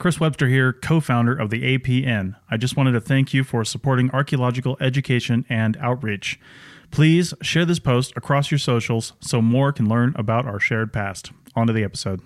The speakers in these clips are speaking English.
Chris Webster here, co founder of the APN. I just wanted to thank you for supporting archaeological education and outreach. Please share this post across your socials so more can learn about our shared past. On to the episode.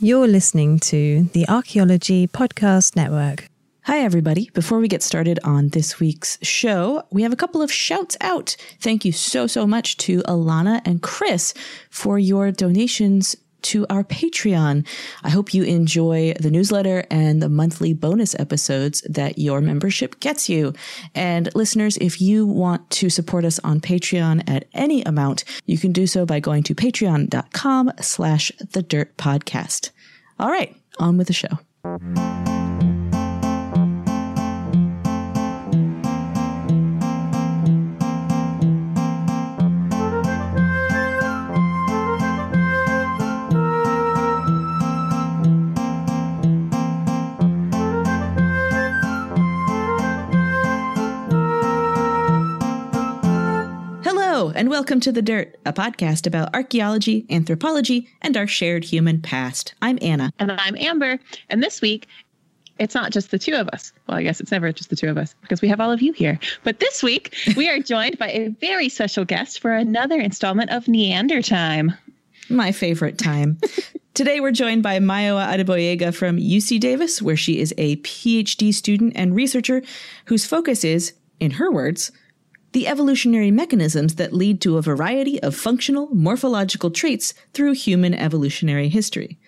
You're listening to the Archaeology Podcast Network. Hi, everybody. Before we get started on this week's show, we have a couple of shouts out. Thank you so, so much to Alana and Chris for your donations to our Patreon. I hope you enjoy the newsletter and the monthly bonus episodes that your membership gets you. And listeners, if you want to support us on Patreon at any amount, you can do so by going to patreon.com slash the dirt podcast. All right, on with the show. And welcome to The Dirt, a podcast about archaeology, anthropology, and our shared human past. I'm Anna. And I'm Amber. And this week, it's not just the two of us. Well, I guess it's never just the two of us because we have all of you here. But this week, we are joined by a very special guest for another installment of Neander Time. My favorite time. Today, we're joined by Mayowa Adeboyega from UC Davis, where she is a PhD student and researcher whose focus is, in her words, the evolutionary mechanisms that lead to a variety of functional morphological traits through human evolutionary history.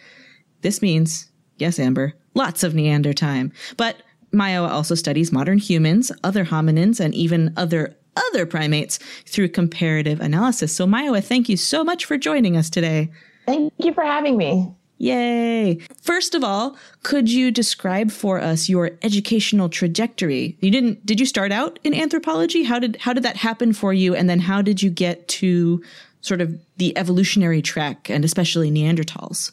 This means, yes, Amber, lots of Neander time. But Mayowa also studies modern humans, other hominins, and even other other primates through comparative analysis. So Mayowa, thank you so much for joining us today. Thank you for having me. Yay. First of all, could you describe for us your educational trajectory? You didn't did you start out in anthropology? How did how did that happen for you and then how did you get to sort of the evolutionary track and especially Neanderthals?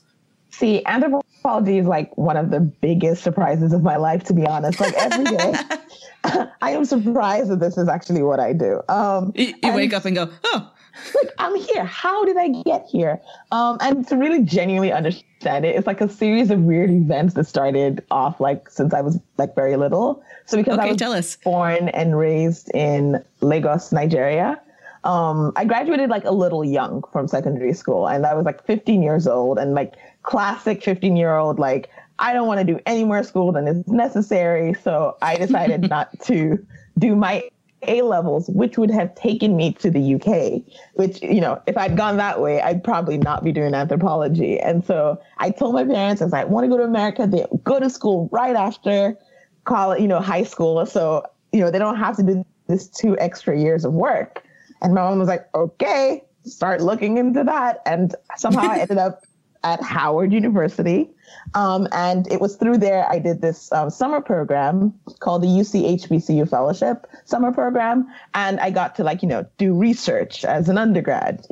See, anthropology is like one of the biggest surprises of my life to be honest. Like every day I am surprised that this is actually what I do. Um, you, you wake up and go, "Oh, like I'm here. How did I get here? Um, and to really genuinely understand it, it's like a series of weird events that started off like since I was like very little. So because okay, I was tell us. born and raised in Lagos, Nigeria, um, I graduated like a little young from secondary school, and I was like 15 years old, and like classic 15 year old like I don't want to do any more school than is necessary. So I decided not to do my a levels, which would have taken me to the UK, which, you know, if I'd gone that way, I'd probably not be doing anthropology. And so I told my parents, I was like, I want to go to America. They go to school right after college, you know, high school. So, you know, they don't have to do this two extra years of work. And my mom was like, okay, start looking into that. And somehow I ended up at Howard University. Um, and it was through there I did this um, summer program called the UC HBCU Fellowship Summer Program. And I got to like, you know, do research as an undergrad,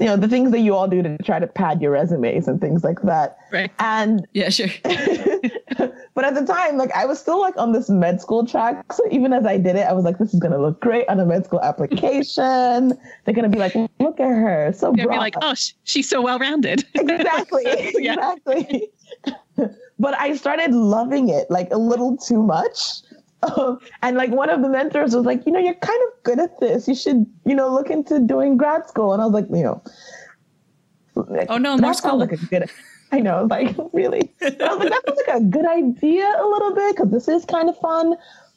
you know, the things that you all do to try to pad your resumes and things like that. Right. And yeah, sure. but at the time, like I was still like on this med school track. So even as I did it, I was like, this is gonna look great on a med school application. They're gonna be like, look at her, so They're Be like, oh, she's so well rounded. exactly, exactly. But I started loving it like a little too much. Um, and like one of the mentors was like, you know, you're kind of good at this. You should, you know, look into doing grad school. And I was like, you know, like, oh no, more school. Like a good, I know, like really. I was like, that sounds like a good idea a little bit because this is kind of fun.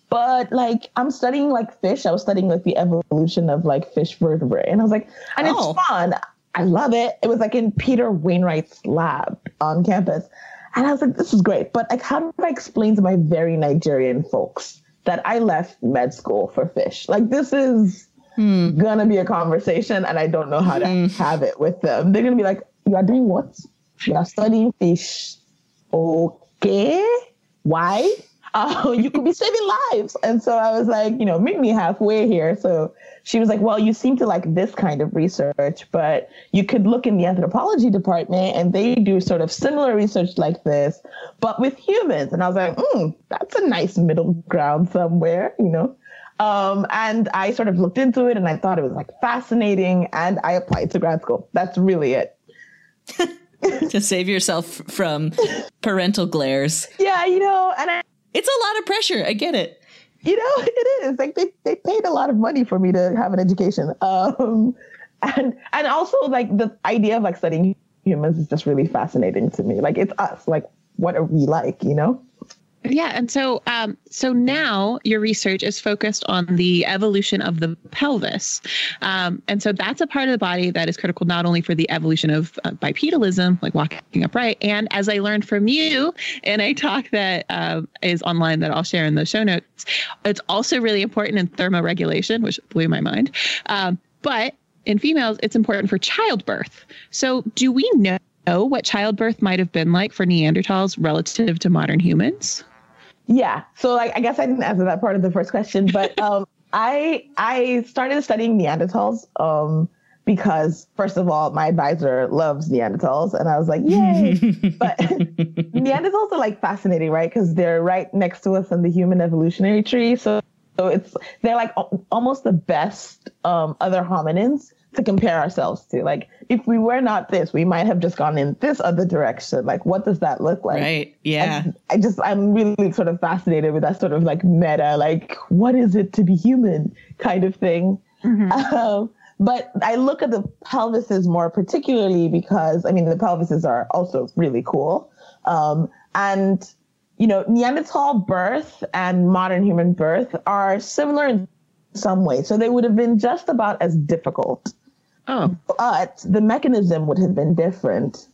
But like, I'm studying like fish. I was studying like the evolution of like fish vertebrae, and I was like, and oh. it's fun. I love it. It was like in Peter Wainwright's lab on campus. And I was like, this is great. But like, how do I explain to my very Nigerian folks that I left med school for fish? Like, this is hmm. gonna be a conversation, and I don't know how to hmm. have it with them. They're gonna be like, you are doing what? You are studying fish. Okay. Why? Uh, you could be saving lives. And so I was like, you know, meet me halfway here. So she was like, well, you seem to like this kind of research, but you could look in the anthropology department and they do sort of similar research like this, but with humans. And I was like, mm, that's a nice middle ground somewhere, you know? Um, and I sort of looked into it and I thought it was like fascinating and I applied to grad school. That's really it. to save yourself from parental glares. Yeah, you know, and I, It's a lot of pressure. I get it. you know, it is like they, they paid a lot of money for me to have an education. Um, and and also like the idea of like studying humans is just really fascinating to me. Like it's us. Like what are we like? You know? Yeah, and so um, so now your research is focused on the evolution of the pelvis, um, and so that's a part of the body that is critical not only for the evolution of uh, bipedalism, like walking upright, and as I learned from you in a talk that uh, is online that I'll share in the show notes, it's also really important in thermoregulation, which blew my mind. Um, but in females, it's important for childbirth. So, do we know? what childbirth might have been like for Neanderthals relative to modern humans? Yeah. So like I guess I didn't answer that part of the first question, but um I I started studying Neanderthals um because first of all, my advisor loves Neanderthals and I was like, yay. but Neanderthals are like fascinating, right? Because they're right next to us on the human evolutionary tree. So so it's they're like al- almost the best um other hominins to compare ourselves to. Like if we were not this, we might have just gone in this other direction. Like what does that look like? Right. Yeah. And I just I'm really sort of fascinated with that sort of like meta, like what is it to be human kind of thing. Um, but I look at the pelvises more particularly because I mean the pelvises are also really cool. Um, and you know, Neanderthal birth and modern human birth are similar in some ways. So they would have been just about as difficult Oh, but the mechanism would have been different.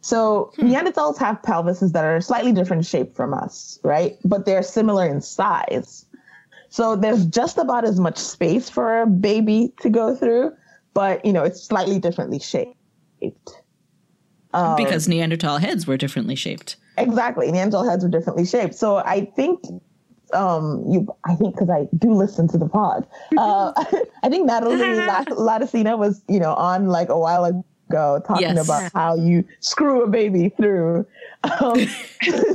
So Neanderthals have pelvises that are slightly different shape from us, right? But they're similar in size. So there's just about as much space for a baby to go through, but you know, it's slightly differently shaped. Um, because Neanderthal heads were differently shaped. Exactly. Neanderthal heads were differently shaped. So I think um you I think because I do listen to the pod. Uh I think Natalie Lat- Laudicina was, you know, on like a while ago talking Yes. about how you screw a baby through um,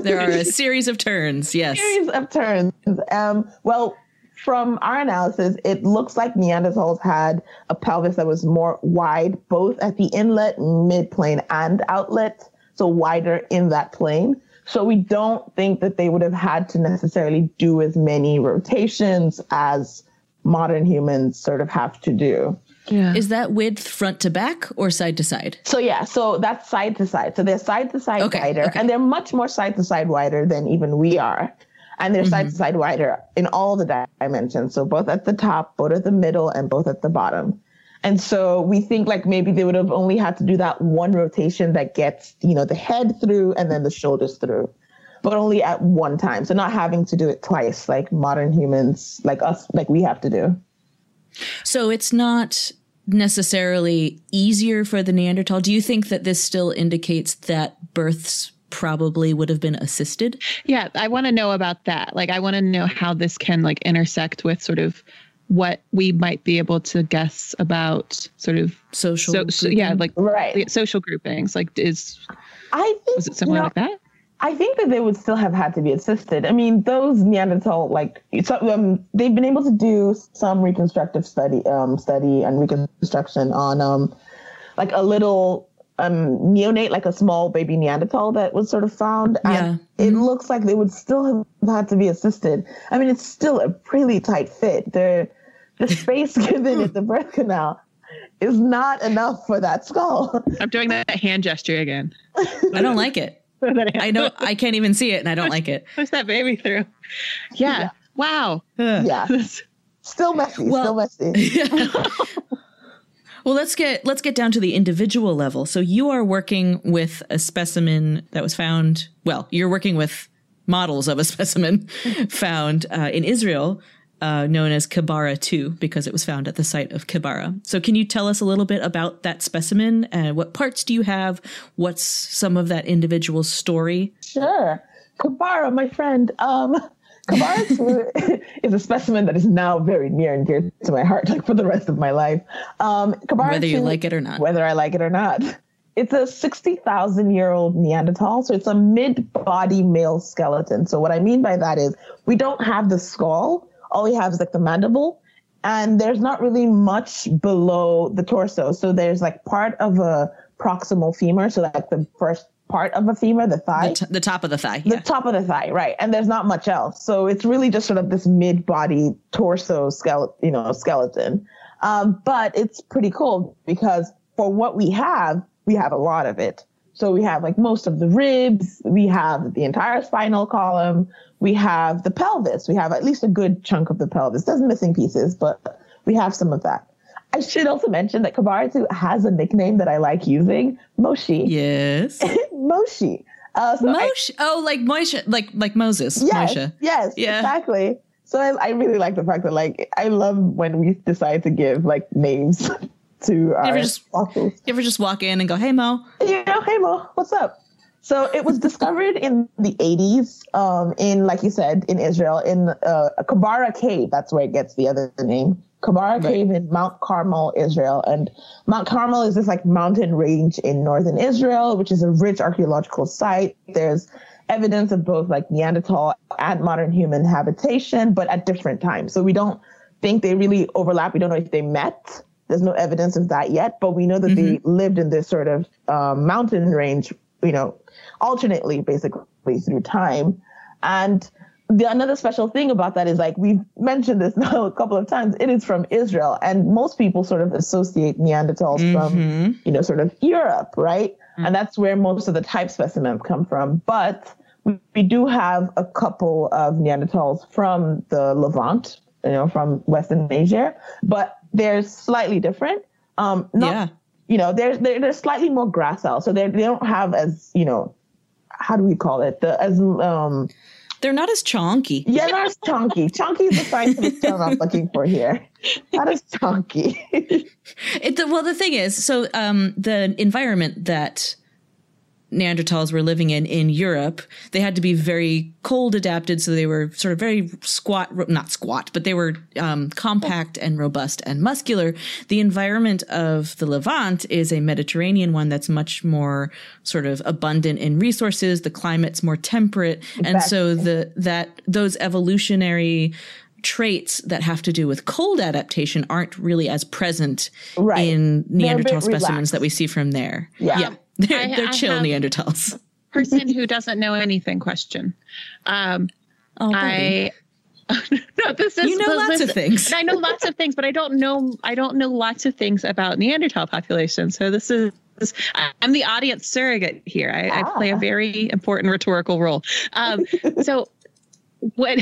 There are a series of turns. Yes. series of turns. Um well from our analysis, it looks like Neanderthals had a pelvis that was more wide, both at the inlet, midplane, and outlet. So wider in that plane. So we don't think that they would have had to necessarily do as many rotations as modern humans sort of have to do. yeah. Is that width front to back or side to side? So yeah, so that's side to side. So they're side to side Okay, wider, okay. and they're much more side to side wider than even we are. And they're Mm-hmm. side to side wider in all the dimensions. So both at the top, both at the middle, and both at the bottom. And so we think like maybe they would have only had to do that one rotation that gets, you know, the head through and then the shoulders through, but only at one time. So not having to do it twice like modern humans, like us, like we have to do. So it's not necessarily easier for the Neanderthal. Do you think that this still indicates that births probably would have been assisted? Yeah, I want to know about that. Like, I want to know how this can like intersect with sort of what we might be able to guess about sort of Social. so, so yeah, like Right. social groupings. Like, is I think was it similar you know, like that? I think that they would still have had to be assisted. I mean, those Neanderthal, like, so, um, they've been able to do some reconstructive study, um, study and reconstruction on, um, like a little, um, neonate, like a small baby Neanderthal that was sort of found. And Yeah. it looks like they would still have had to be assisted. I mean, it's still a pretty tight fit. The, the space given at the birth canal is not enough for that skull. I'm doing that hand gesture again. I don't like it. I know I can't even see it and I don't like it. push that baby through. Yeah. Wow. yeah. Still messy, Well- still messy. Well, let's get let's get down to the individual level. So you are working with a specimen that was found. Well, you're working with models of a specimen found uh, in Israel, uh, known as Kebara two, because it was found at the site of Kebara. So, can you tell us a little bit about that specimen? And what parts do you have? What's some of that individual's story? Sure. Kebara, my friend. Um, Kebara two is a specimen that is now very near and dear to my heart, like for the rest of my life. Um, Kebara Whether you too- like it or not. Whether I like it or not. It's a 60,000 year old Neanderthal. So it's a mid body male skeleton. So what I mean by that is we don't have the skull. All we have is like the mandible. And there's not really much below the torso. So there's like part of a proximal femur, so like the first part of a femur, the thigh. The, t- the top of the thigh. the top of the thigh, right? And there's not much else, so it's really just sort of this mid-body torso skeleton, you know, skeleton. Um, but it's pretty cool because for what we have, we have a lot of it. So we have like most of the ribs, we have the entire spinal column, we have the pelvis, we have at least a good chunk of the pelvis. There's missing pieces, but we have some of that. I should also mention that Kebara two has a nickname that I like using, Moshi. Yes. Moshi. Uh, so I- Oh, like Moshe, like like Moses. Yes, Moshe. yes, Yeah. exactly. So I, I really like the fact that like I love when we decide to give like names to our ever just- fossils. You ever just walk in and go, "Hey, Mo"? You know, hey Mo, what's up? So it was discovered in the 80s, um, in like you said, in Israel, in uh, Kebara cave. That's where it gets the other name. Kebara cave in Mount Carmel, Israel, and Mount Carmel is this like mountain range in northern Israel, which is a rich archaeological site. There's evidence of both like Neanderthal and modern human habitation, but at different times. So we don't think they really overlap. We don't know if they met. There's no evidence of that yet, but we know that they mm-hmm. lived in this sort of um, mountain range, you know, alternately, basically through time. And the another special thing about that is like we've mentioned this now a couple of times. It is from Israel, and most people sort of associate Neanderthals from mm-hmm. you know sort of Europe, right? Mm. And that's where most of the type specimens come from. But we, we do have a couple of Neanderthals from the Levant, you know, from Western Asia, but they're slightly different. Um, not, Yeah. you know, they're, they're they're slightly more gracile, so they they don't have as you know, how do we call it? The as um They're not as chonky. yeah, not as chunky. Chunky is the scientific term I'm looking for here. Not as chunky. It, the, well, the thing is, so um, the environment that Neanderthals were living in in Europe, they had to be very cold adapted. So they were sort of very squat, not squat, but they were um, compact and robust and muscular. The environment of the Levant is a Mediterranean one that's much more sort of abundant in resources. The climate's more temperate, and so the that those evolutionary traits that have to do with cold adaptation aren't really as present Right. in They're a bit Neanderthal specimens relaxed. that we see from there. Yeah. They're, I- they're I chill Neanderthals. Person who doesn't know anything question. Um, Oh. I no, this is You know this- lots of things. I know lots of things, but I don't know. I don't know lots of things about Neanderthal population. So this is. I'm the audience surrogate here. I, I play a Ah. very important rhetorical role. Um, so, what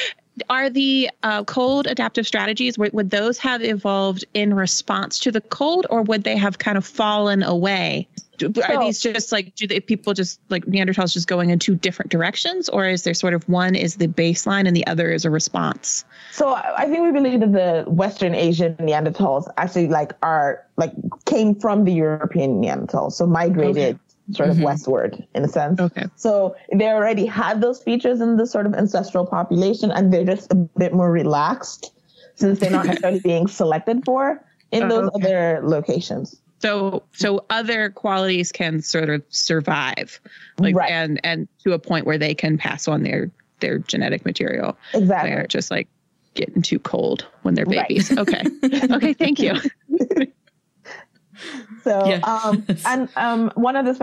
are the uh, cold adaptive strategies? Would, would those have evolved in response to the cold, or would they have kind of fallen away? Do- Are these just like do they people just like Neanderthals just going in two different directions, or is there sort of one is the baseline and the other is a response? So I think we believe that the Western Asian Neanderthals actually like are like came from the European Neanderthals, so migrated sort of mm-hmm. westward in a sense. Okay. So they already had those features in the sort of ancestral population, and they're just a bit more relaxed since they're not necessarily being selected for in Oh, those okay. other locations. So so other qualities can sort of survive, like Right. and and to a point where they can pass on their their genetic material. Exactly. They're just like getting too cold when they're Right. babies. Okay. okay. Thank you. So, Yeah. um, and um, one of the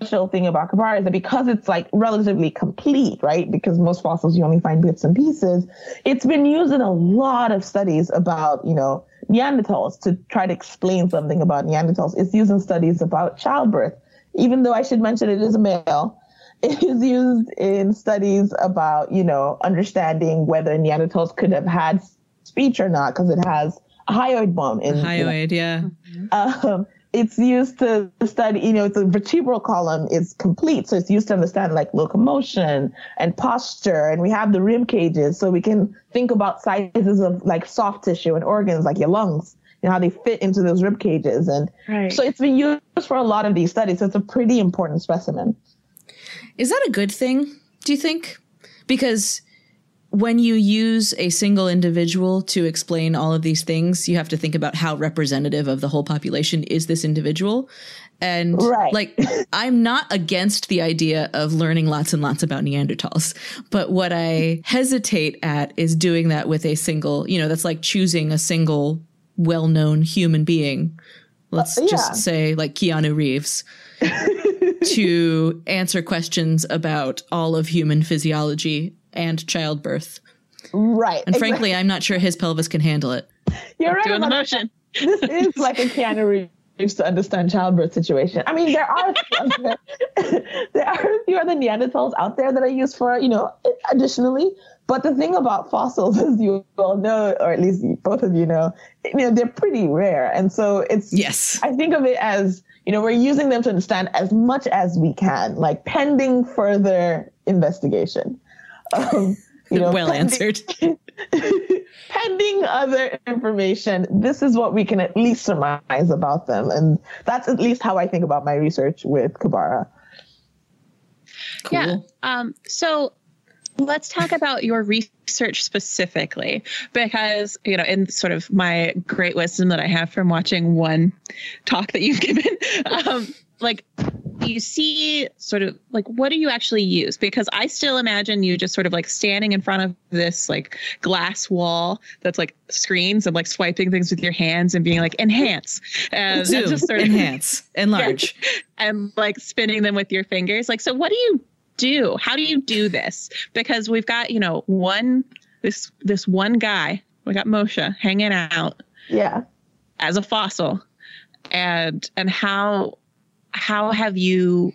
special thing about Kebara is that because it's like relatively complete, right? Because most fossils you only find bits and pieces. It's been used in a lot of studies about, you know, Neanderthals to try to explain something about Neanderthals. It's used in studies about childbirth, even though I should mention it is a male. It is used in studies about, you know, understanding whether Neanderthals could have had speech or not, because it has a hyoid bone in you know, Hyoid, yeah. um, it's used to study, you know, the vertebral column is complete. So it's used to understand like locomotion and posture. And we have the rib cages so we can think about sizes of like soft tissue and organs like your lungs, you know, how they fit into those rib cages. And Right. so it's been used for a lot of these studies. So it's a pretty important specimen. Is that a good thing, do you think? Because when you use a single individual to explain all of these things, you have to think about how representative of the whole population is this individual. And Right. like, I'm not against the idea of learning lots and lots about Neanderthals, but what I hesitate at is doing that with a single, you know, that's like choosing a single well known human being let's Uh, yeah. just say like Keanu Reeves, to answer questions about all of human physiology and childbirth. Right. And frankly, I'm not sure his pelvis can handle it. you're right. Doing the motion. this is like a Keanu Reeves to understand childbirth situation. I mean, there are a there are a few other Neanderthals out there that are used for, you know, additionally. But the thing about fossils, as you all know, or at least both of you know, you know, they're pretty rare, and so it's Yes. I think of it as, you know, we're using them to understand as much as we can, like pending further investigation. Um, you know, well pending- answered. pending other information, this is what we can at least surmise about them. And that's at least how I think about my research with Kebara. Cool. Yeah. Um, so let's talk about your research specifically, because, you know, in sort of my great wisdom that I have from watching one talk that you've given, um, like you see sort of like what do you actually use because i still imagine you just sort of like standing in front of this like glass wall that's like screens and like swiping things with your hands and being like enhance and, and Zoom, just sort of enhance, enlarge. and like spinning them with your fingers. Like, so what do you do? How do you do this? Because we've got, you know, one this this one guy, we got Moshe hanging out Yeah. as a fossil. And and how how have you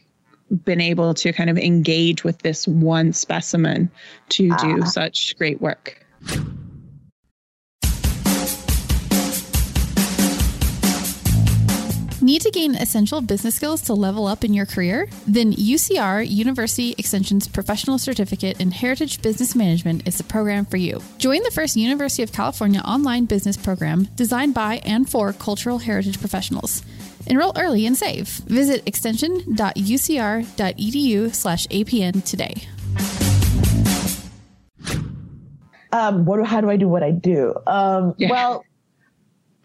been able to kind of engage with this one specimen to do Ah. such great work? Need to gain essential business skills to level up in your career? Then UCR University Extension's Professional Certificate in Heritage Business Management is the program for you. Join the first University of California online business program designed by and for cultural heritage professionals. Enroll early and save. Visit extension.ucr.edu slash APN today. Um, what do, how do I do what I do? Um, Yeah. well,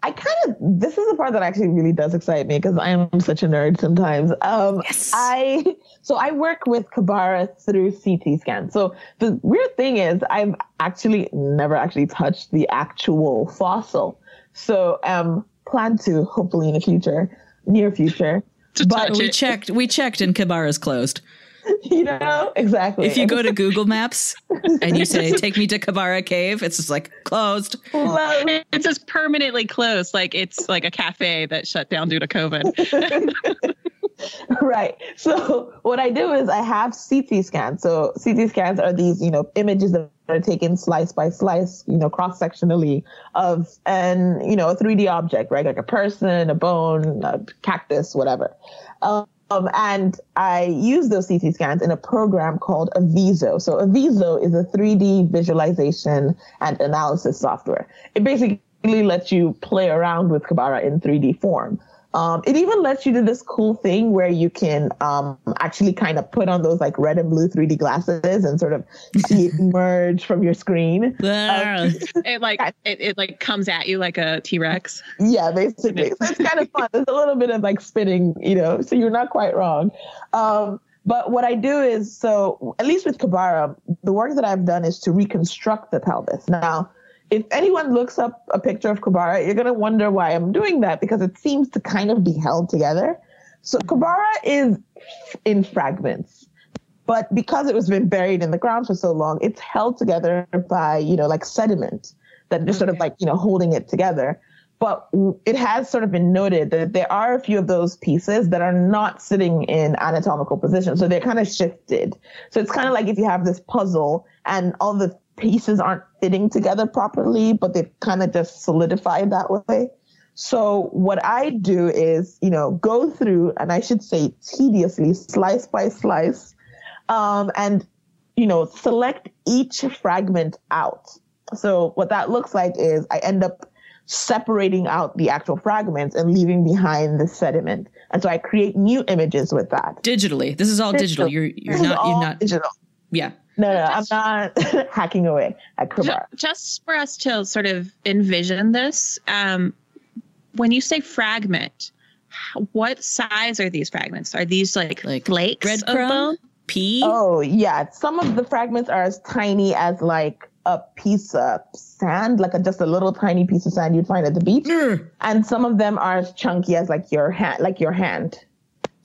I kind of, this is the part that actually really does excite me because I am such a nerd sometimes. Um, Yes. I, so I work with Kebara through CT scan. So the weird thing is I've actually never actually touched the actual fossil. So, um, plan to hopefully in the future, near future. To But touch We it. checked. We checked, and Kebara's closed. you know, exactly. If you go to Google Maps and you say "Take me to Kebara Cave," it's just like closed. Love It's just permanently closed, like it's like a cafe that shut down due to COVID. right. So what I do is I have CT scans. So CT scans are these, you know, images that are taken slice by slice, you know, cross sectionally of an, you know, a 3D object, right? Like a person, a bone, a cactus, whatever. Um, and I use those CT scans in a program called Avizo. So Avizo is a 3D visualization and analysis software. It basically lets you play around with Kebara in 3D form. Um, it even lets you do this cool thing where you can um, actually kind of put on those like red and blue 3D glasses and sort of see it emerge from your screen. Ah, it like it, it like comes at you like a T-Rex. Yeah, basically. So it's kind of fun. There's a little bit of like spinning, you know, so you're not quite wrong. Um, but what I do is, so at least with Kebara, the work that I've done is to reconstruct the pelvis. Now, if anyone looks up a picture of Kebara, you're going to wonder why I'm doing that because it seems to kind of be held together. So Kebara is in fragments. But because it was been buried in the ground for so long, it's held together by, you know, like sediment that just sort of like, you know, holding it together. But it has sort of been noted that there are a few of those pieces that are not sitting in anatomical position. So they're kind of shifted. So it's kind of like if you have this puzzle and all the pieces aren't fitting together properly, but they've kind of just solidified that way. So what I do is, you know, go through and I should say tediously, slice by slice, um, and, you know, select each fragment out. So what that looks like is I end up separating out the actual fragments and leaving behind the sediment. And so I create new images with that. digitally. This is all digital. Digital. You're you're This is not you're not. digital. Yeah. No, no, Just- I'm not hacking away at Ju- Kebara. just for us to sort of envision this, um, when you say fragment, what size are these fragments? Are these like, Like flakes of breadcrumb? bone? P. Oh, yeah. Some of the fragments are as tiny as like a piece of sand, like a, just a little tiny piece of sand you'd find at the beach, and some of them are as chunky as like your hand, like your hand.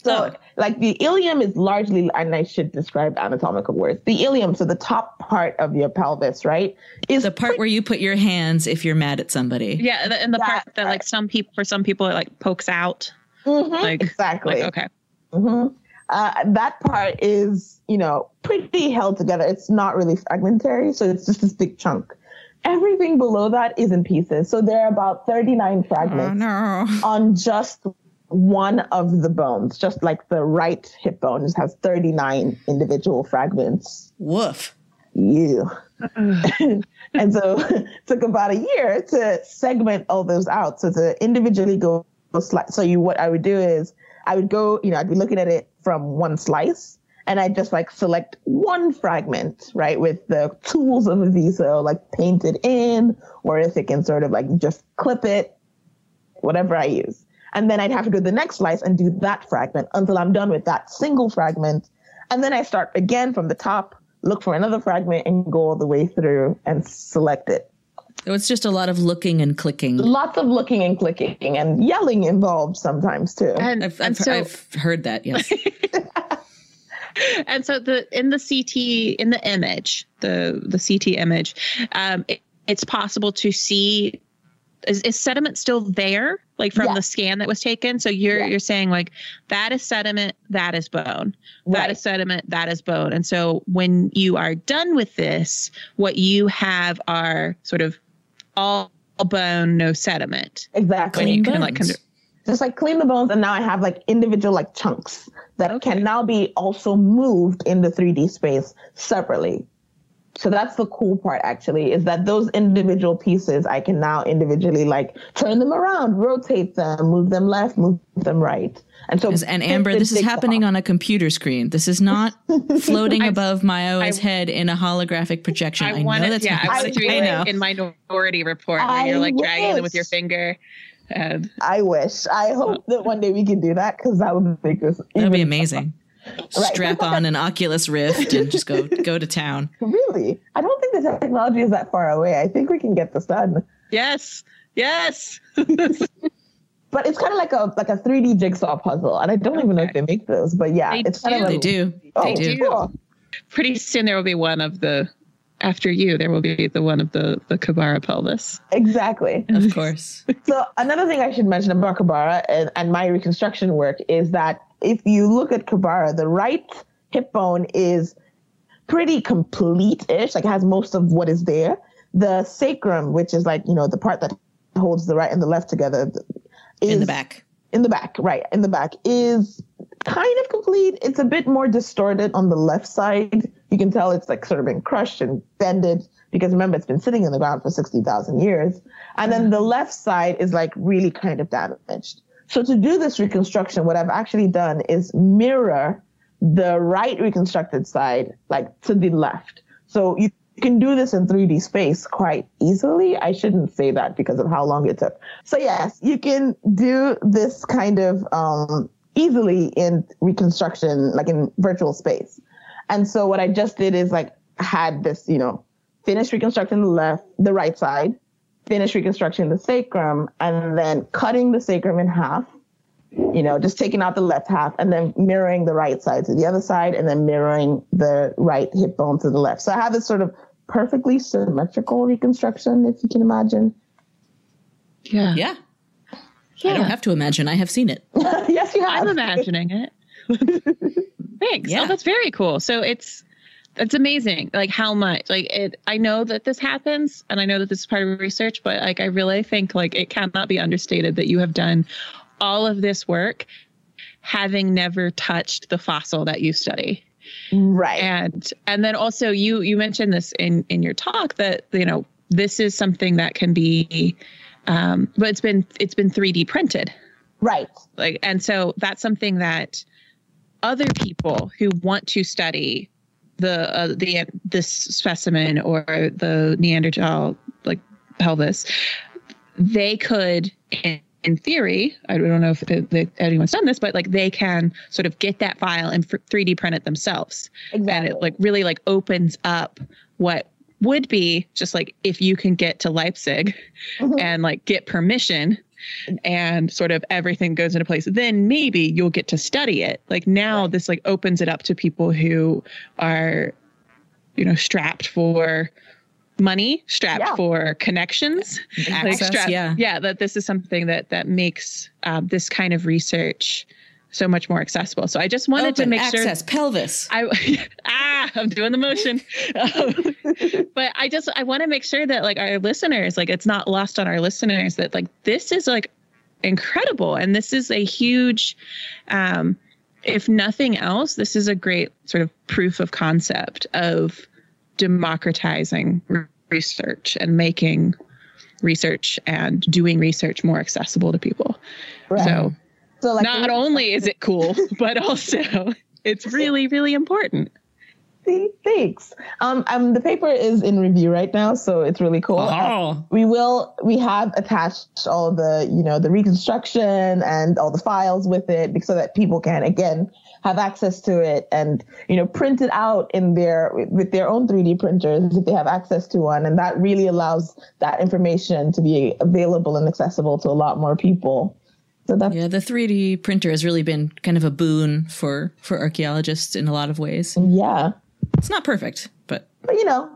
So, like the ilium is largely, and I should describe anatomical words. The ilium, so the top part of your pelvis, right, is The part where you put your hands if you're mad at somebody. Yeah, the- and the Yeah, part that like some people for some people it like pokes out. Mhm, Like exactly. like okay. hmm Uh, that part is, you know, pretty held together. It's not really fragmentary, so it's just this big chunk. Everything below that is in pieces. So there are about 39 fragments no. on just one of the bones, just like the right hip bone just has 39 individual fragments. Woof. You. and so it took about a year to segment all those out. So to individually go slice. So you, what I would do is I would go, you know, I'd be looking at it from one slice and I'd just like select one fragment, right, with the tools of Avizo, like paint it in, or if it can sort of like just clip it, whatever I use. And then I'd have to go to the next slice and do that fragment until I'm done with that single fragment. And then I start again from the top, look for another fragment and go all the way through and select it. So it's just a lot of looking and clicking. Lots of looking and clicking and yelling involved sometimes too. And I've, and I've, so I've heard that, yes. and so the in the CT in the image, the the CT image, um, it, it's possible to see is, is sediment still there, like from Yeah. the scan that was taken? So you're Yeah. you're saying like that is sediment, that is bone, that Right. is sediment, that is bone. And so when you are done with this, what you have are sort of all bone, no sediment. Exactly. When you can like bones. just like clean the bones and now i have like individual like chunks that Okay. can now be also moved in the 3d space separately so that's the cool part actually is that those individual pieces i can now individually like turn them around rotate them move them left move them right and so and Amber, this is happening on a computer screen. This is not floating above Mayo's I- head in a holographic projection. I, I want know to, that's yeah, I want happening. to do I it know. in my Minority Report where I you're like dragging them with your wish. finger. And i wish i hope that one day we can do that because that would make this That'd be amazing. Right. Strap on an Oculus Rift and just go go to town. really i don't think the technology is that far away i think we can get this done yes, yes. but it's kind of like a like a 3D jigsaw puzzle, and I don't even know if they make those. But yeah, They it's kind do. of a, They do. Oh, They do. cool. Pretty soon there will be one of the, after you, there will be the one of the, the Kebara pelvis. Exactly. Of course. So another thing I should mention about Kebara and, and my reconstruction work is that if you look at Kebara, the right hip bone is pretty complete-ish, like it has most of what is there. The sacrum, which is like you know the part that holds the right and the left together, is In the back. in the back, right, in the back is kind of complete. It's a bit more distorted on the left side. You can tell it's like sort of been crushed and bended because remember it's been sitting in the ground for 60,000 years. And then the left side is like really kind of damaged. So to do this reconstruction, what I've actually done is mirror the right reconstructed side like to the left. So you can do this in 3D space quite easily. I shouldn't say that because of how long it took. So yes, you can do this kind of um, easily in reconstruction, like in virtual space. And so what I just did is like had this, you know, finished reconstructing the left, the right side, finished reconstructing the sacrum, and then cutting the sacrum in half. You know, just taking out the left half and then mirroring the right side to the other side, and then mirroring the right hip bone to the left. So I have this sort of perfectly symmetrical reconstruction, if you can imagine. Yeah. Yeah. I don't have to imagine. I have seen it. yes, you have. I'm imagining it. Thanks. Yeah. Oh, that's very cool. So it's it's amazing, like how much, like it. I know that this happens, and I know that this is part of research, but like I really think like it cannot be understated that you have done all of this work, having never touched the fossil that you study right. and and then also you you mentioned this in in your talk that you know this is something that can be um but it's been it's been 3d printed right. like and so that's something that other people who want to study the uh, the this specimen or the neanderthal like pelvis they could in, in theory i don't know if, if anyone's done this but like they can sort of get that file and 3d print it themselves exactly. and it like really like opens up what would be just like if you can get to Leipzig Mm-hmm. and like get permission and sort of everything goes into place then maybe you'll get to study it like now this like opens it up to people who are you know strapped for money strapped Yeah. for connections like Access, strapped yeah. yeah that this is something that that makes um, this kind of research so much more accessible so i just wanted to Open make sure pelvis. I ah, I'm doing the motion. Um, but I just I want to make sure that like our listeners, like it's not lost on our listeners that like this is like incredible and this is a huge um if nothing else, this is a great sort of proof of concept of democratizing research and making research and doing research more accessible to people. Right. So So like not only is it cool, but also it's really, really important. See, thanks. Um, um, the paper is in review right now, so it's really cool. Oh. We will. We have attached all the, you know, the reconstruction and all the files with it, so that people can again have access to it and you know print it out in their with their own 3D printers if they have access to one, and that really allows that information to be available and accessible to a lot more people. So that's Yeah, the 3D printer has really been kind of a boon for for archaeologists in a lot of ways. yeah. It's not perfect, but But you know,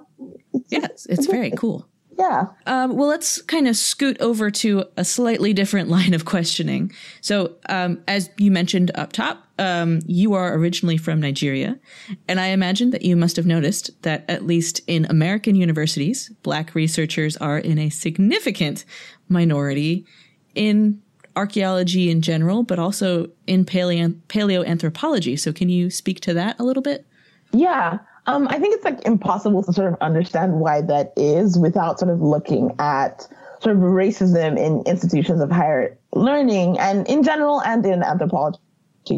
yeah, it's, it's very cool. yeah. Um, well, let's kind of scoot over to a slightly different line of questioning. So, um, as you mentioned up top, um, you are originally from Nigeria, and I imagine that you must have noticed that at least in American universities, Black researchers are in a significant minority in archaeology in general, but also in paleo paleoanthropology. So, can you speak to that a little bit? Yeah. Um, I think it's like impossible to sort of understand why that is without sort of looking at sort of racism in institutions of higher learning and in general and in anthropology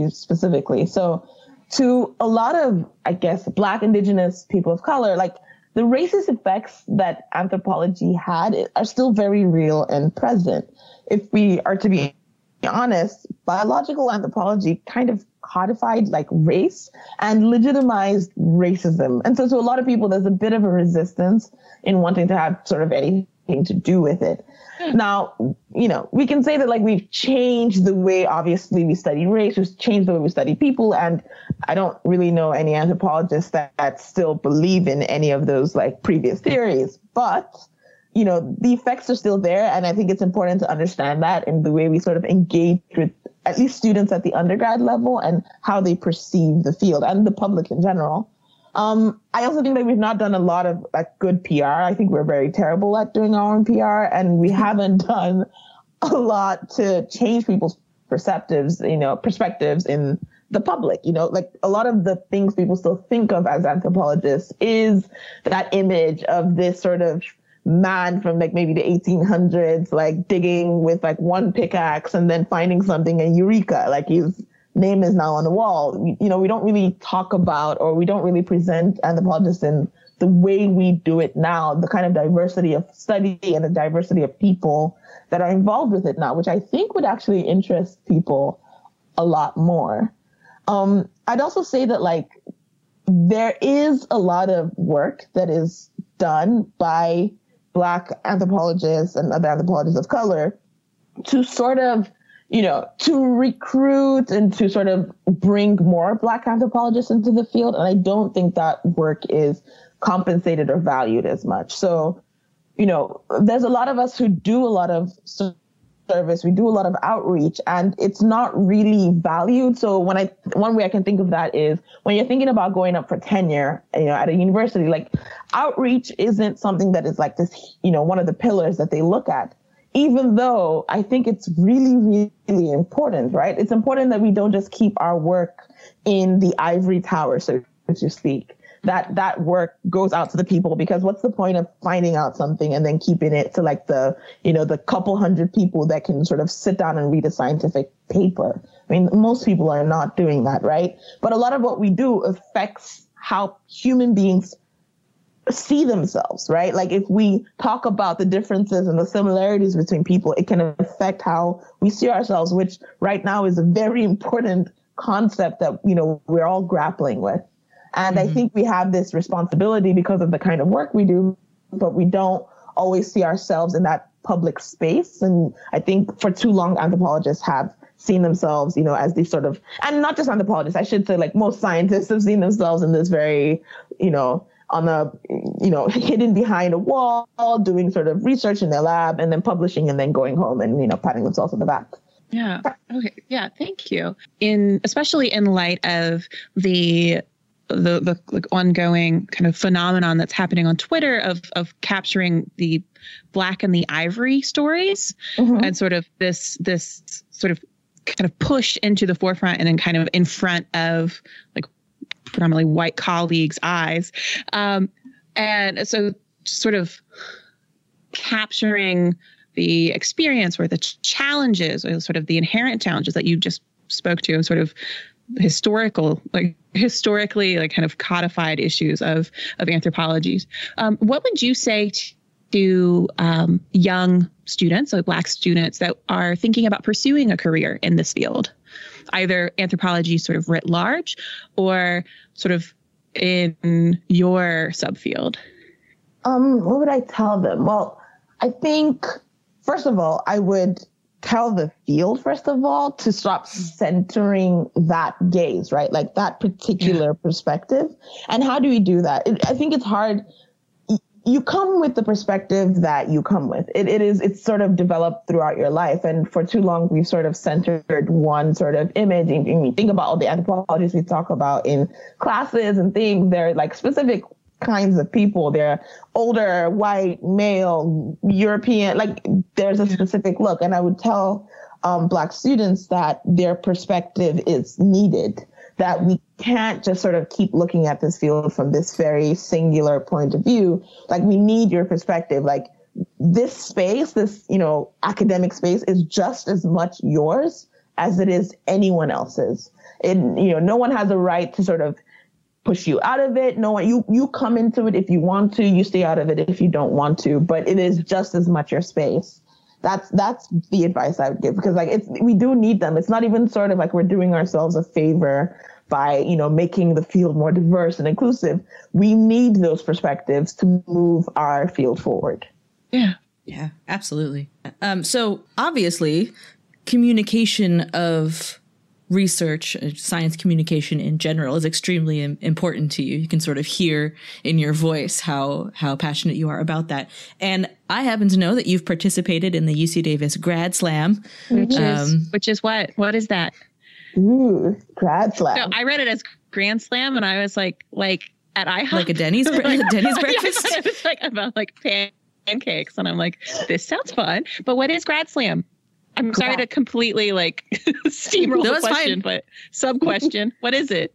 specifically. So to a lot of, I guess, black indigenous people of color, like the racist effects that anthropology had are still very real and present. If we are to be honest, biological anthropology kind of codified like race and legitimized racism. And so to a lot of people, there's a bit of a resistance in wanting to have sort of anything to do with it. Hmm. Now, you know, we can say that like we've changed the way obviously we study race, we've changed the way we study people. And I don't really know any anthropologists that, that still believe in any of those like previous theories. But you know, the effects are still there. And I think it's important to understand that in the way we sort of engage with at least students at the undergrad level and how they perceive the field and the public in general. Um, I also think that we've not done a lot of like good PR. I think we're very terrible at doing our own PR and we haven't done a lot to change people's perceptives, you know, perspectives in the public. You know, like a lot of the things people still think of as anthropologists is that image of this sort of man from like maybe the 1800s, like digging with like one pickaxe and then finding something and eureka, like his name is now on the wall. We, you know, we don't really talk about or we don't really present anthropologists in the way we do it now, the kind of diversity of study and the diversity of people that are involved with it now, which I think would actually interest people a lot more. Um, I'd also say that like there is a lot of work that is done by Black anthropologists and other anthropologists of color to sort of, you know, to recruit and to sort of bring more Black anthropologists into the field. And I don't think that work is compensated or valued as much. So, you know, there's a lot of us who do a lot of service, we do a lot of outreach, and it's not really valued. So when I one way I can think of that is when you're thinking about going up for tenure, you know, at a university, like outreach isn't something that is like this, you know, one of the pillars that they look at. Even though I think it's really, really important, right? It's important that we don't just keep our work in the ivory tower, so to speak that that work goes out to the people because what's the point of finding out something and then keeping it to like the you know the couple hundred people that can sort of sit down and read a scientific paper? I mean most people are not doing that right? But a lot of what we do affects how human beings see themselves right? Like if we talk about the differences and the similarities between people it can affect how we see ourselves which right now is a very important concept that you know we're all grappling with And I mm-hmm. think we have this responsibility because of the kind of work we do, but we don't always see ourselves in that public space. And I think for too long, anthropologists have seen themselves, you know, as these sort of, and not just anthropologists, I should say, like most scientists have seen themselves in this very, you know, on a, you know, hidden behind a wall, doing sort of research in their lab and then publishing and then going home and, you know, patting themselves on the back. Yeah. Okay. Yeah. Thank you. In especially in light of the the the like ongoing kind of phenomenon that's happening on Twitter of of capturing the black in the ivory stories Mhm. and sort of this this sort of kind of push into the forefront and then kind of in front of like predominantly white colleagues' eyes. Um, and so sort of capturing the experience or the ch- challenges or sort of the inherent challenges that you just spoke to and sort of historical like historically like kind of codified issues of of anthropologies. Um, what would you say to um, young students so black students that are thinking about pursuing a career in this field? Either anthropology sort of writ large or sort of in your subfield? Um, what would I tell them? Well, I think first of all, I would tell the field first of all to stop centering that gaze, right? Like that particular perspective. And how do we do that? It, I think it's hard. You come with the perspective that you come with. It, it is, it's sort of developed throughout your life. And for too long, we've sort of centered one sort of image. And, and you think about all the anthropologists we talk about in classes and things, they're like specific kinds of people. They're older, white, male, European, like there's a specific look. And I would tell um, Black students that their perspective is needed, that we can't just sort of keep looking at this field from this very singular point of view. Like we need your perspective. Like this space, this, you know, academic space is just as much yours as it is anyone else's. It, you know, no one has a right to sort of push you out of it. No one, you, you come into it if you want to, you stay out of it if you don't want to, but it is just as much your space. That's, that's the advice I would give because like it's, we do need them. It's not even sort of like we're doing ourselves a favor by, you know, making the field more diverse and inclusive. We need those perspectives to move our field forward. yeah Yeah, absolutely. Um, so obviously, communication of research, uh, science communication in general, is extremely important to you. You can sort of hear in your voice how how passionate you are about that. And I happen to know that you've participated in the UC Davis Grad Slam. which is Um, which is what what is that Ooh, grad slam. no i read it as grand slam and i was like like at IHOP. Like a Denny's bre- Denny's Yeah, breakfast. it was like about like pancakes and i'm like this sounds fun but what is grad slam i'm sorry to completely like steamroll No, the question fine. but sub question what is it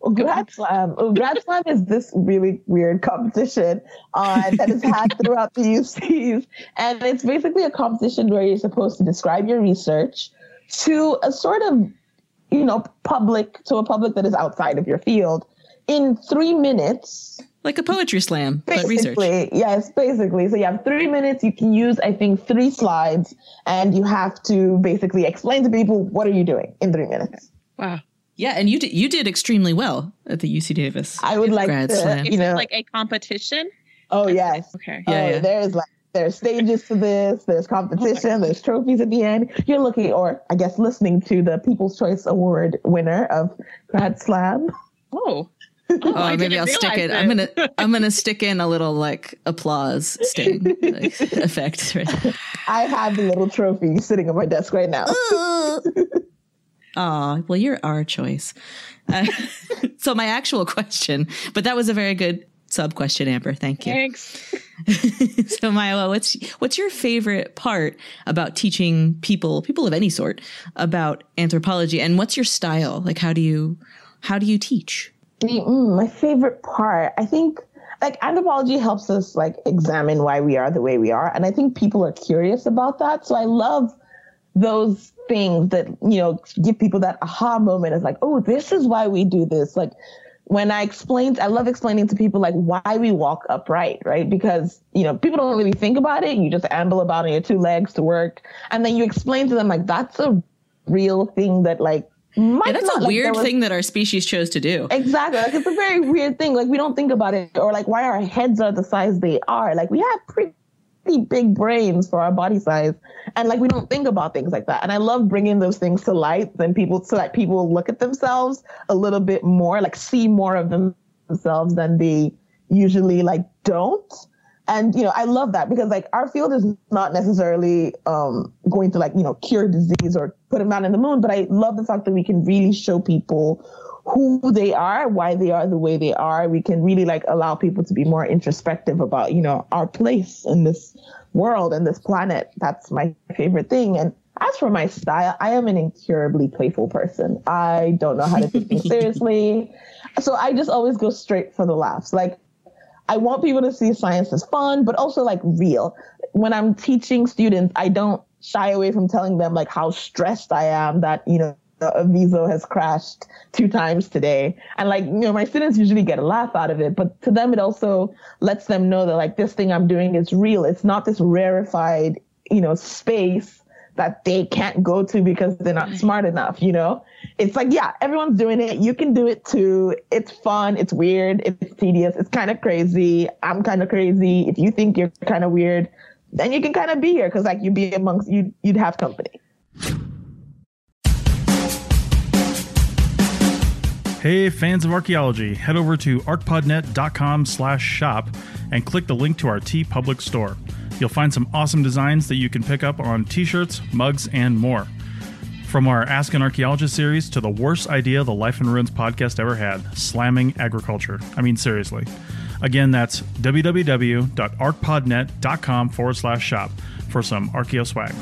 Well, Grad Slam. Grad Slam is this really weird competition uh, that is had throughout the UCs, and it's basically a competition where you're supposed to describe your research to a sort of, you know, public to a public that is outside of your field in three minutes. Like a poetry slam, but research. Basically, yes, basically. So you have three minutes. You can use, I think, three slides, and you have to basically explain to people what are you doing in three minutes. wow Yeah, and you did you did extremely well at the UC Davis. I would like Grad to, Slam. is you know. like a competition oh yes. okay Yeah, oh, yeah. there's like there's stages to this, there's competition, oh there's trophies at the end. You're looking, or I guess listening to the People's Choice Award winner of Grad Slam. oh Oh, I maybe I'll stick it. realize I'm gonna I'm gonna stick in a little like applause sting like, effect. Right? I have the little trophy sitting on my desk right now. Aw, well, you're our choice. Uh, so my actual question, but that was a very good sub question, Amber. Thank you. thanks so Maya, what's what's your favorite part about teaching people, people of any sort, about anthropology, and what's your style? Like, how do you how do you teach? Mm, my favorite part, I think, like anthropology helps us like examine why we are the way we are, and I think people are curious about that. So I love those things that you know give people that aha moment It's like, oh, this is why we do this. Like when I explained, I love explaining to people like why we walk upright, right? Because you know people don't really think about it. You just amble about on your two legs to work, and then you explain to them like that's a real thing that like Yeah, that's a like, weird was- thing that our species chose to do. Exactly. Like it's a very weird thing. Like we don't think about it, or like why our heads are the size they are. Like we have pretty big brains for our body size, and like we don't think about things like that. And I love bringing those things to light, and people so that people look at themselves a little bit more, like see more of themselves than they usually like don't. And you know, I love that because like our field is not necessarily um, going to like you know cure disease or put a man in the moon, but I love the fact that we can really show people who they are, why they are the way they are. We can really like allow people to be more introspective about you know our place in this world and this planet. That's my favorite thing. And as for my style, I am an incurably playful person. I don't know how to take things seriously. So I just always go straight for the laughs. Like I want people to see science as fun, but also like real. When I'm teaching students, I don't shy away from telling them like how stressed I am that, you know, Avizo has crashed two times today. And like, you know, my students usually get a laugh out of it, but to them, it also lets them know that like this thing I'm doing is real. It's not this rarefied, you know, space that they can't go to because they're not smart enough, you know? It's like, yeah, everyone's doing it. You can do it too. It's fun. It's weird. It's tedious. It's kind of crazy. I'm kind of crazy. If you think you're kind of weird, then you can kind of be here because like you'd be amongst you, you'd have company. Hey, fans of archaeology, head over to arcpodnet.com slash shop and click the link to our TeePublic store. You'll find some awesome designs that you can pick up on t-shirts, mugs, and more. From our Ask an Archaeologist series to the worst idea the Life in Ruins podcast ever had, slamming agriculture. I mean, seriously. Again, that's www.arcpodnet.com forward slash shop for some archaeo swag.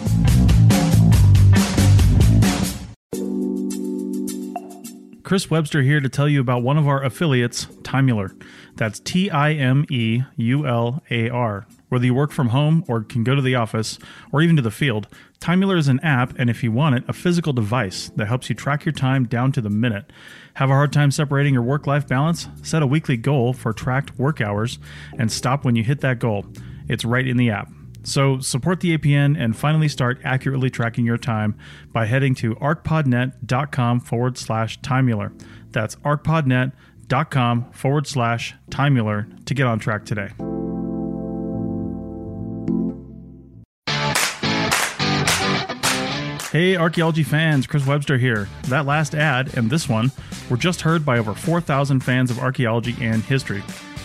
Chris Webster here to tell you about one of our affiliates, Timeular. That's T I M E U L A R. Whether you work from home or can go to the office or even to the field, Timeular is an app and if you want it, a physical device that helps you track your time down to the minute. Have a hard time separating your work life balance? Set a weekly goal for tracked work hours and stop when you hit that goal. It's right in the app. So support the APN and finally start accurately tracking your time by heading to arcpodnet.com forward slash timeular. That's arcpodnet.com forward slash timeular to get on track today. Hey, archaeology fans, Chris Webster here. That last ad and this one were just heard by over 4,000 fans of archaeology and history.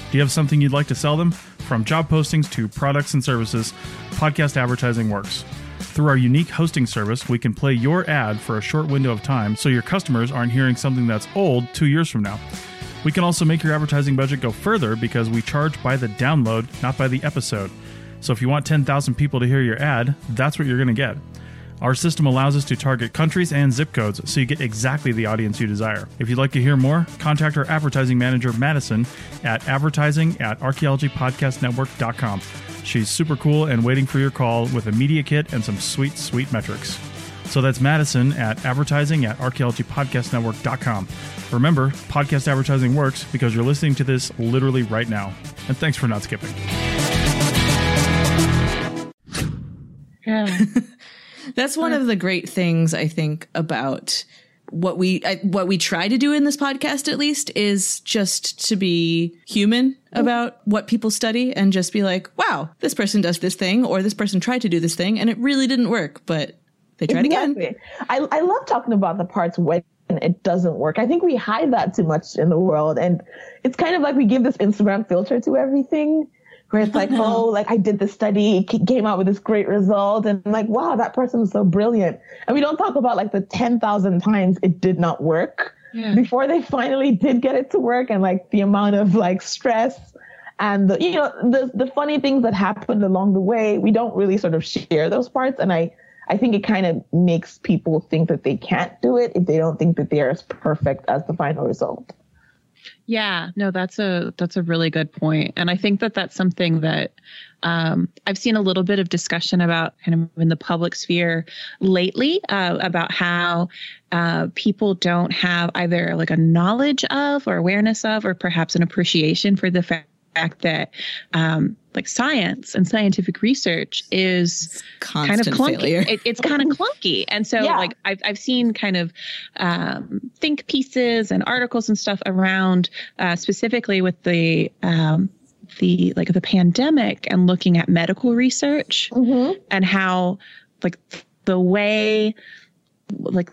Do you have something you'd like to sell them? From job postings to products and services, podcast advertising works. Through our unique hosting service, we can play your ad for a short window of time so your customers aren't hearing something that's old two years from now. We can also make your advertising budget go further because we charge by the download, not by the episode. So if you want 10,000 people to hear your ad, that's what you're going to get. Our system allows us to target countries and zip codes so you get exactly the audience you desire. If you'd like to hear more, contact our advertising manager, Madison, at advertising at archaeologypodcastnetwork.com. She's super cool and waiting for your call with a media kit and some sweet, sweet metrics. So that's Madison at advertising at archaeologypodcastnetwork.com. Remember, podcast advertising works because you're listening to this literally right now. And thanks for not skipping. Yeah. That's one uh-huh. of the great things I think about what we I, what we try to do in this podcast at least is just to be human about what people study and just be like, wow, this person does this thing or this person tried to do this thing and it really didn't work, but they tried again. I, I love talking about the parts when it doesn't work. I think we hide that too much in the world. And it's kind of like we give this Instagram filter to everything where it's oh, like, oh, like I did the study, came out with this great result. And like, wow, that person was so brilliant. And we don't talk about like the 10,000 times it did not work before they finally did get it to work and like the amount of like stress and the, you know, the, the funny things that happened along the way. We don't really sort of share those parts. And I, I think it kind of makes people think that they can't do it if they don't think that they're as perfect as the final result. Yeah, no, that's a that's a really good point, and I think that that's something that um, I've seen a little bit of discussion about kind of in the public sphere lately uh, about how uh, people don't have either like a knowledge of or awareness of, or perhaps an appreciation for the fact fact that um, like science and scientific research is kind of clunky. It, it's kind of clunky, and so Yeah. like I've I've seen kind of um, think pieces and articles and stuff around uh, specifically with the um, the like the pandemic and looking at medical research Mm-hmm. and how like the way like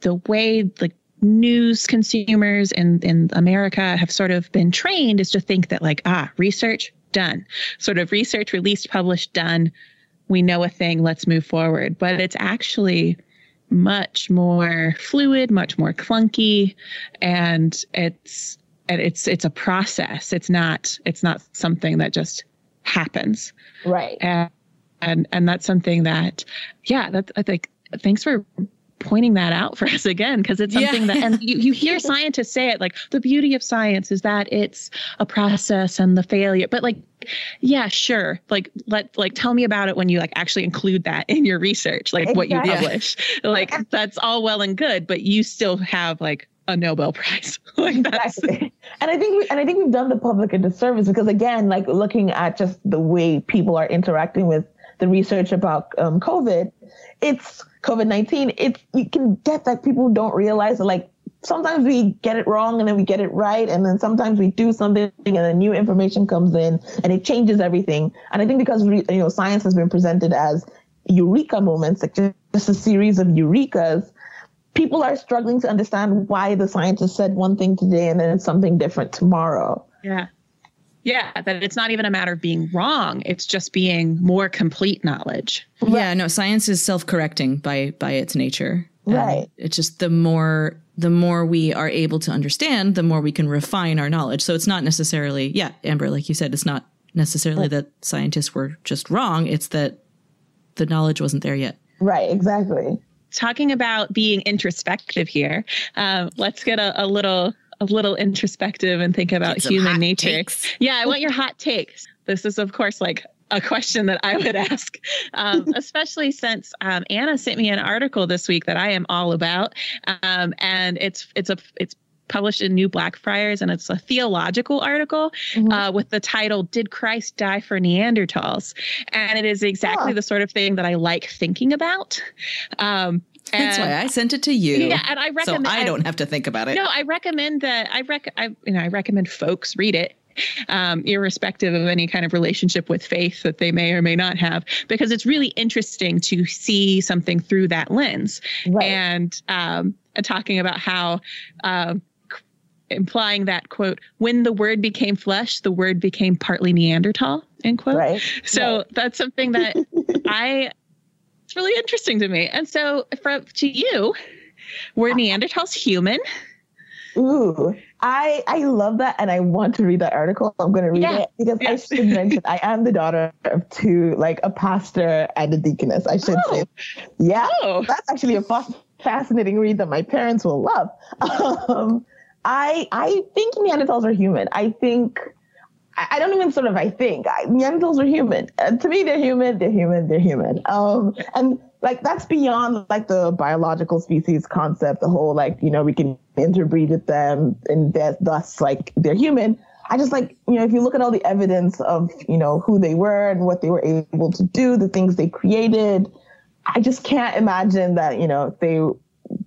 the way like news consumers in in America have sort of been trained is to think that like ah research done sort of research released published done. We know a thing let's move forward. But it's actually much more fluid much more clunky and it's and it's it's a process. It's not it's not something that just happens. Right. and and and that's something that yeah that i think thanks for pointing that out for us again because it's something Yeah. that and you, you hear scientists say it like the beauty of science is that it's a process and the failure but like yeah sure like let like tell me about it when you like actually include that in your research like what you Exactly. publish like that's all well and good but you still have like a nobel prize like Exactly. And I think we, and I think we've done the public a disservice because again, like looking at just the way people are interacting with the research about um, COVID, it's COVID nineteen. It's you can get that people don't realize that like sometimes we get it wrong and then we get it right, and then sometimes we do something and then new information comes in and it changes everything. And I think because you know science has been presented as eureka moments, like just, just a series of eurekas people are struggling to understand why the scientist said one thing today and then it's something different tomorrow. Yeah. Yeah, that it's not even a matter of being wrong. It's just being more complete knowledge. Yeah, no, science is self-correcting by by its nature. And Right. It's just the more the more we are able to understand, the more we can refine our knowledge. So it's not necessarily, yeah, Amber, like you said, it's not necessarily that scientists were just wrong. It's that the knowledge wasn't there yet. Right, exactly. Talking about being introspective here, um, let's get a, a little a little introspective and think about human nature. takes. Yeah, I want your hot takes. This is, of course, like a question that I would ask, um, especially since um, Anna sent me an article this week that I am all about, um, and it's it's a it's published in New Blackfriars, and it's a theological article uh, with the title "Did Christ Die for Neanderthals?" And it is exactly the sort of thing that I like thinking about. Um, That's why I sent it to you. Yeah, and I recommend. so. I don't have to think about it. No, I recommend that. I rec. I you know I recommend folks read it, um, irrespective of any kind of relationship with faith that they may or may not have, because it's really interesting to see something through that lens, Right. and um, and talking about how. Um, implying that quote when the word became flesh the word became partly neanderthal end quote Right. so Right. that's something that I it's really interesting to me. And so for to you, were Neanderthals human? Ooh. I I love that and I want to read that article. I'm gonna read Yeah. it because Yes. I should mention I am the daughter of two like a pastor and a deaconess, I should Oh. say. Yeah. Oh, that's actually a fascinating read that my parents will love. Um, I I think Neanderthals are human. I think I, don't even sort of I think I, Neanderthals are human. Uh, to me, they're human. They're human. They're human. Um, and like that's beyond like the biological species concept. The whole like you know we can interbreed with them and that thus like they're human. I just like, you know, if you look at all the evidence of, you know, who they were and what they were able to do, the things they created, I just can't imagine that, you know, they, you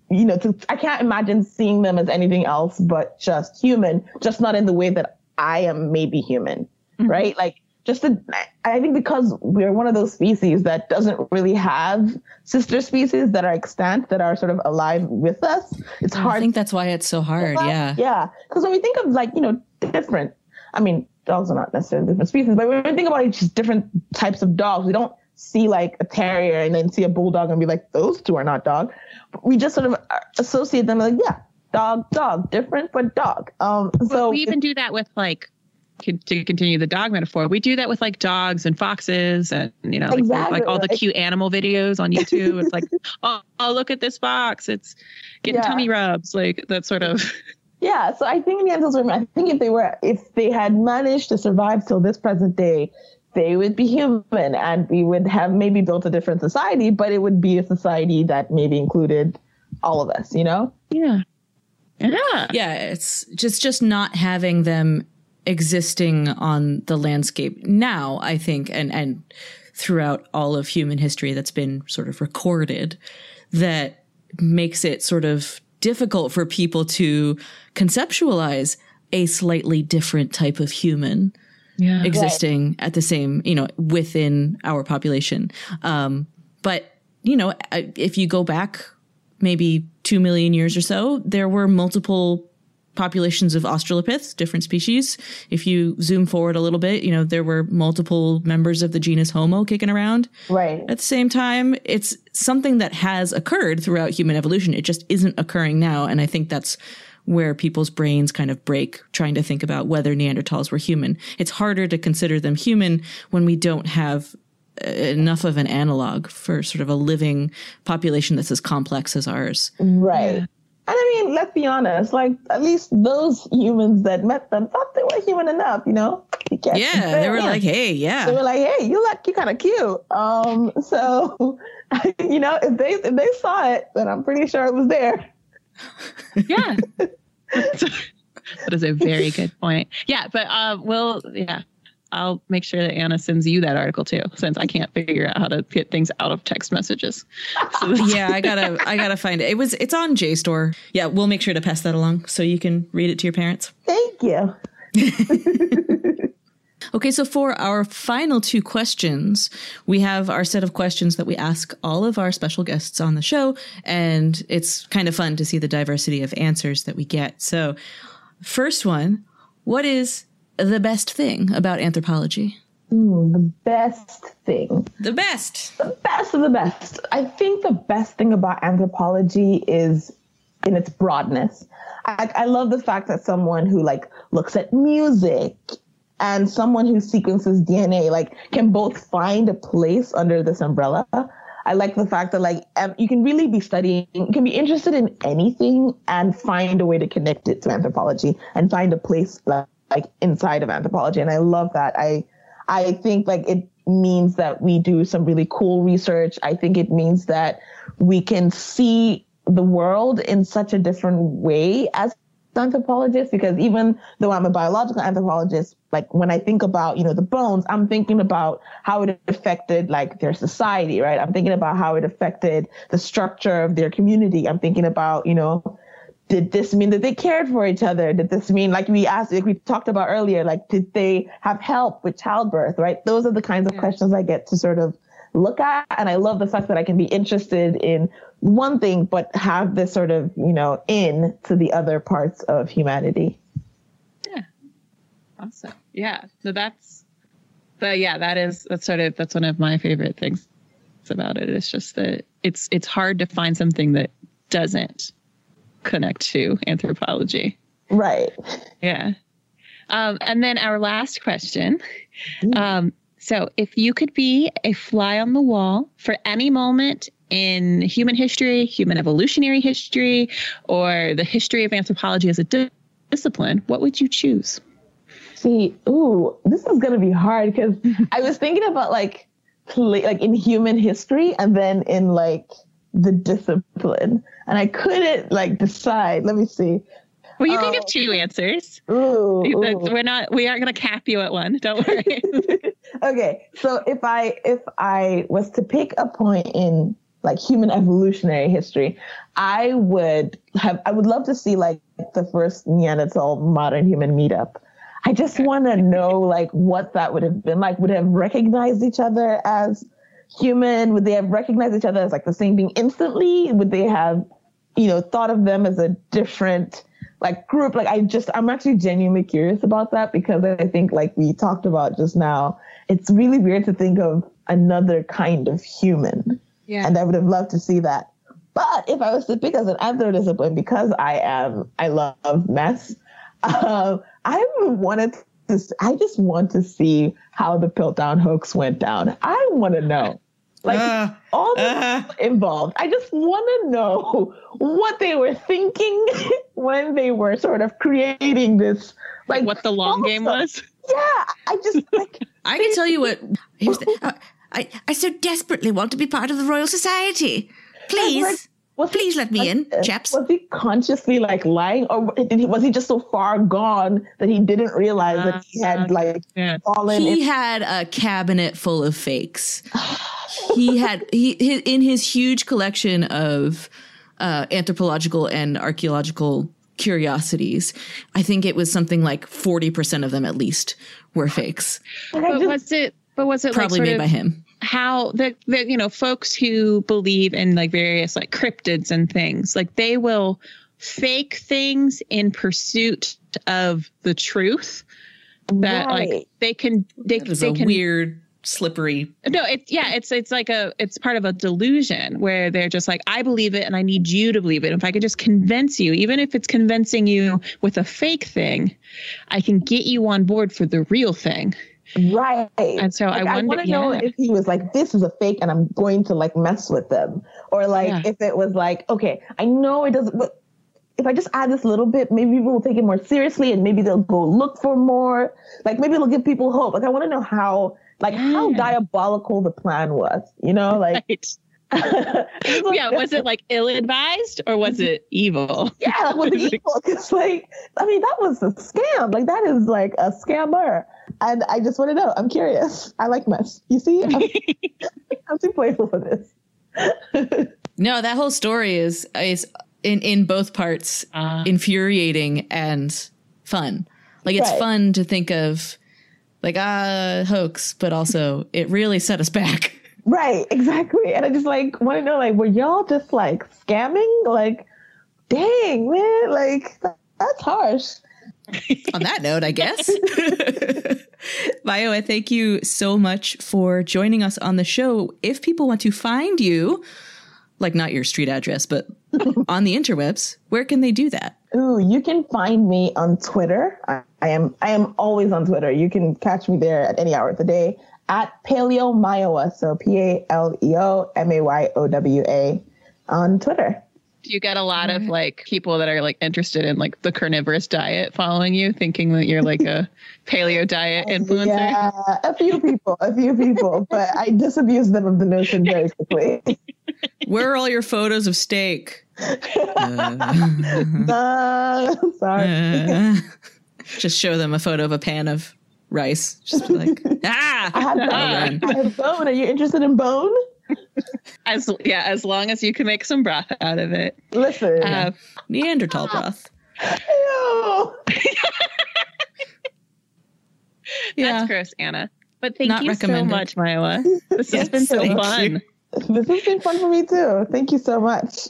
know, to, I can't imagine seeing them as anything else but just human, just not in the way that I am maybe human, mm-hmm. right? Like, just to, I think because we're one of those species that doesn't really have sister species that are extant, that are sort of alive with us. It's hard. I think that's why it's so hard. Yeah. yeah. Because when we think of like, you know, different, I mean, dogs are not necessarily different species, but when we think about just different types of dogs, we don't see like a terrier and then see a bulldog and be like, those two are not dog. We just sort of uh, associate them like, yeah, dog, dog, different, but dog. Um, so we even do that with like to continue the dog metaphor. We do that with like dogs and foxes and you know like, Exactly, like all the cute animal videos on YouTube. it's like oh, oh look at this fox, it's getting Yeah. tummy rubs, like that sort of. Yeah, so I think Neanderthals were. I think if they were, if they had managed to survive till this present day, they would be human, and we would have maybe built a different society. But it would be a society that maybe included all of us. You know? Yeah. Yeah. Yeah, it's just just not having them existing on the landscape now, I think, and, and throughout all of human history that's been sort of recorded that makes it sort of difficult for people to conceptualize a slightly different type of human Yeah. existing at the same, you know, within our population. Um, but, you know, if you go back maybe 2 million years or so, there were multiple populations of Australopiths, different species. If you zoom forward a little bit, you know, there were multiple members of the genus Homo kicking around Right. at the same time. It's something that has occurred throughout human evolution. It just isn't occurring now. And I think that's where people's brains kind of break trying to think about whether Neanderthals were human. It's harder to consider them human when we don't have enough of an analog for sort of a living population that's as complex as ours. Right. And I mean, let's be honest, like at least those humans that met them thought they were human enough, you know? You Yeah, they were them. like, hey, yeah. they were like, "Hey, you look, you're kind of cute." Um, so you know, if they if they saw it, then I'm pretty sure it was there. Yeah. that is a very good point. Yeah, but uh, we'll yeah. I'll make sure that Anna sends you that article too, since I can't figure out how to get things out of text messages. So yeah, I gotta, I gotta find it. It was, it's on JSTOR. Yeah, we'll make sure to pass that along so you can read it to your parents. Thank you. Okay, so for our final two questions, we have our set of questions that we ask all of our special guests on the show, and it's kind of fun to see the diversity of answers that we get. So, first one, what is the best thing about anthropology? Ooh, the best thing. The best. the best of the best. I think the best thing about anthropology is in its broadness. I, I love the fact that someone who like looks at music and someone who sequences DNA like can both find a place under this umbrella. I like the fact that like um, you can really be studying, you can be interested in anything and find a way to connect it to anthropology and find a place like, like inside of anthropology. And I love that. I I think like it means that we do some really cool research. I think it means that we can see the world in such a different way as anthropologists because even though I'm a biological anthropologist, like when I think about, you know, the bones, I'm thinking about how it affected like their society, right? I'm thinking about how it affected the structure of their community. I'm thinking about, you know, did this mean that they cared for each other? Did this mean, like we asked, like we talked about earlier, like did they have help with childbirth, right? Those are the kinds of questions I get to sort of look at. And I love the fact that I can be interested in one thing, but have this sort of, you know, in to the other parts of humanity. Yeah. Awesome. Yeah. So that's, but yeah, that is that's sort of that's one of my favorite things about it. It's just that it's it's hard to find something that doesn't connect to anthropology. Right. Yeah. Um, and then our last question. Um, so, if you could be a fly on the wall for any moment in human history, human evolutionary history, or the history of anthropology as a di- discipline, what would you choose? See, ooh, this is gonna be hard because I was thinking about like, like in human history and then in like the discipline, and I couldn't like decide. Let me see. Well, you can Oh. give two answers. Ooh, ooh. We're not. We aren't going to cap you at one. Don't worry. okay, so if I if I was to pick a point in like human evolutionary history, I would have I would love to see like the first Neanderthal modern human meetup. I just want to know like what that would have been like. Would have recognized each other as human? Would they have recognized each other as like the same being instantly? Would they have, you know, thought of them as a different like group? Like I just I'm actually genuinely curious about that because I think like we talked about just now, it's really weird to think of another kind of human. Yeah. And I would have loved to see that. But if I was to pick as an anthro discipline, because I am, I love mess, um, I wanted to, I just want to see how the Piltdown hoax went down. I want to know. Like Ah, all the people involved. I just want to know what they were thinking when they were sort of creating this, like what the long game was. Yeah, I just like I can tell you what. Here's the, uh, I I so desperately want to be part of the Royal Society. Please. Was Please let me in, chaps. Was he consciously like lying, or did he, was he just so far gone that he didn't realize that he had like Yeah. fallen? He in- had a cabinet full of fakes. he had he, he in his huge collection of uh, anthropological and archaeological curiosities. I think it was something like forty percent of them at least were fakes, like, But was it? But was it probably like made sort by him. how the, the you know folks who believe in like various like cryptids and things like they will fake things in pursuit of the truth that like they can they, That is they a can weird, slippery. no it's yeah it's it's like a it's part of a delusion where they're just like i believe it and i need you to believe it if i could just convince you even if it's convincing you with a fake thing i can get you on board for the real thing Right. And so I Like, I wonder- want to know yeah. if he was like, this is a fake and I'm going to like mess with them. Or like Yeah. if it was like, okay, I know it doesn't, but if I just add this little bit, maybe people will take it more seriously and maybe they'll go look for more. Like maybe it'll give people hope. Like I want to know how, like how diabolical the plan was, you know? Like, right yeah was it like ill-advised or was it evil yeah, like with the evil. It's like, I mean, that was a scam. Like that is like a scammer. And I just want to know. I'm curious. I like mess. You see, I'm, I'm too playful for this. No, that whole story is is in in both parts Uh. infuriating and fun. Like it's Right. fun to think of like ah hoax, but also it really set us back. right, exactly. And I just like want to know, like, were y'all just like scamming? Like, dang, man, like that's harsh. On that note, I guess. Vio, I thank you so much for joining us on the show. If people want to find you, like not your street address, but on the interwebs, where can they do that? Ooh, you can find me on Twitter. I, I am I am always on Twitter. You can catch me there at any hour of the day at Paleo Mayowa. So P A L E O M A Y O W A on Twitter. do you get a lot of like people that are like interested in like the carnivorous diet following you thinking that you're like a paleo diet influencer Yeah, a few people, a few people, but I disabuse them of the notion very quickly. Where are all your photos of steak? Uh, sorry. Just show them a photo of a pan of rice. Just be like, ah, I have, run. I have bone. Are you interested in bone? as yeah as long as you can make some broth out of it Listen. uh, Neanderthal broth. Ew. Yeah. that's gross anna but thank Not you so much Mayowa. this has been so fun you. This has been fun for me too. Thank you so much.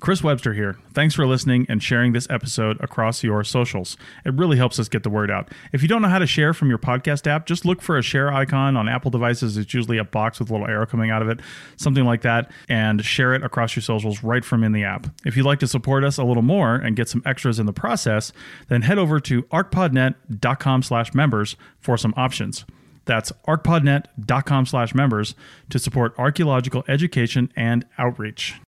Chris Webster here. Thanks for listening and sharing this episode across your socials. It really helps us get the word out. If you don't know how to share from your podcast app, just look for a share icon on Apple devices. It's usually a box with a little arrow coming out of it, something like that, and share it across your socials right from in the app. If you'd like to support us a little more and get some extras in the process, then head over to arcpodnet.com slash members for some options. That's arcpodnet.com slash members to support archaeological education and outreach.